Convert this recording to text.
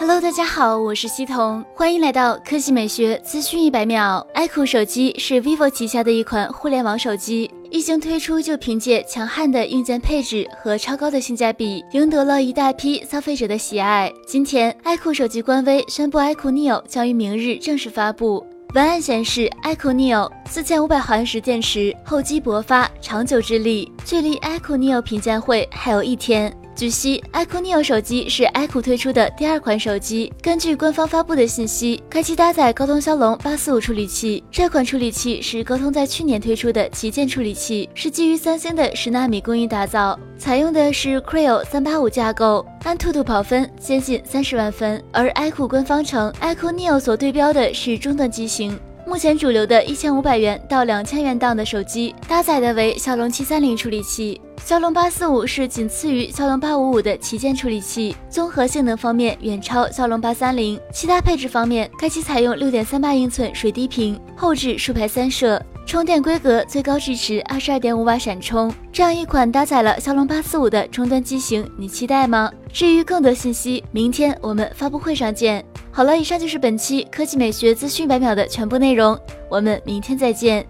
Hello，大家好，我是西彤，欢迎来到科技美学资讯一百秒。iQOO 手机是 vivo 旗下的一款互联网手机，一经推出就凭借强悍的硬件配置和超高的性价比，赢得了一大批消费者的喜爱。今天，iQOO 手机官微宣布，iQOO Neo 将于明日正式发布。文案显示，iQOO Neo 四千五百毫安时电池，厚积薄发，长久之力，距离 iQOO Neo 品鉴会还有一天。据悉，iQOO Neo 手机是 iQOO 推出的第二款手机。根据官方发布的信息，该机搭载高通骁龙八四五处理器。这款处理器是高通在去年推出的旗舰处理器，是基于三星的十纳米工艺打造，采用的是 Creo 三八五架构，安兔兔跑分接近三十万分。而 iQOO 官方称，iQOO Neo 所对标的是中端机型。目前主流的一千五百元到两千元档的手机，搭载的为骁龙七三零处理器，骁龙八四五是仅次于骁龙八五五的旗舰处理器，综合性能方面远超骁龙八三零。其他配置方面，该机采用六点三八英寸水滴屏，后置竖排三摄，充电规格最高支持二十二点五瓦闪充。这样一款搭载了骁龙八四五的终端机型，你期待吗？至于更多信息，明天我们发布会上见。好了，以上就是本期科技美学资讯百秒的全部内容，我们明天再见。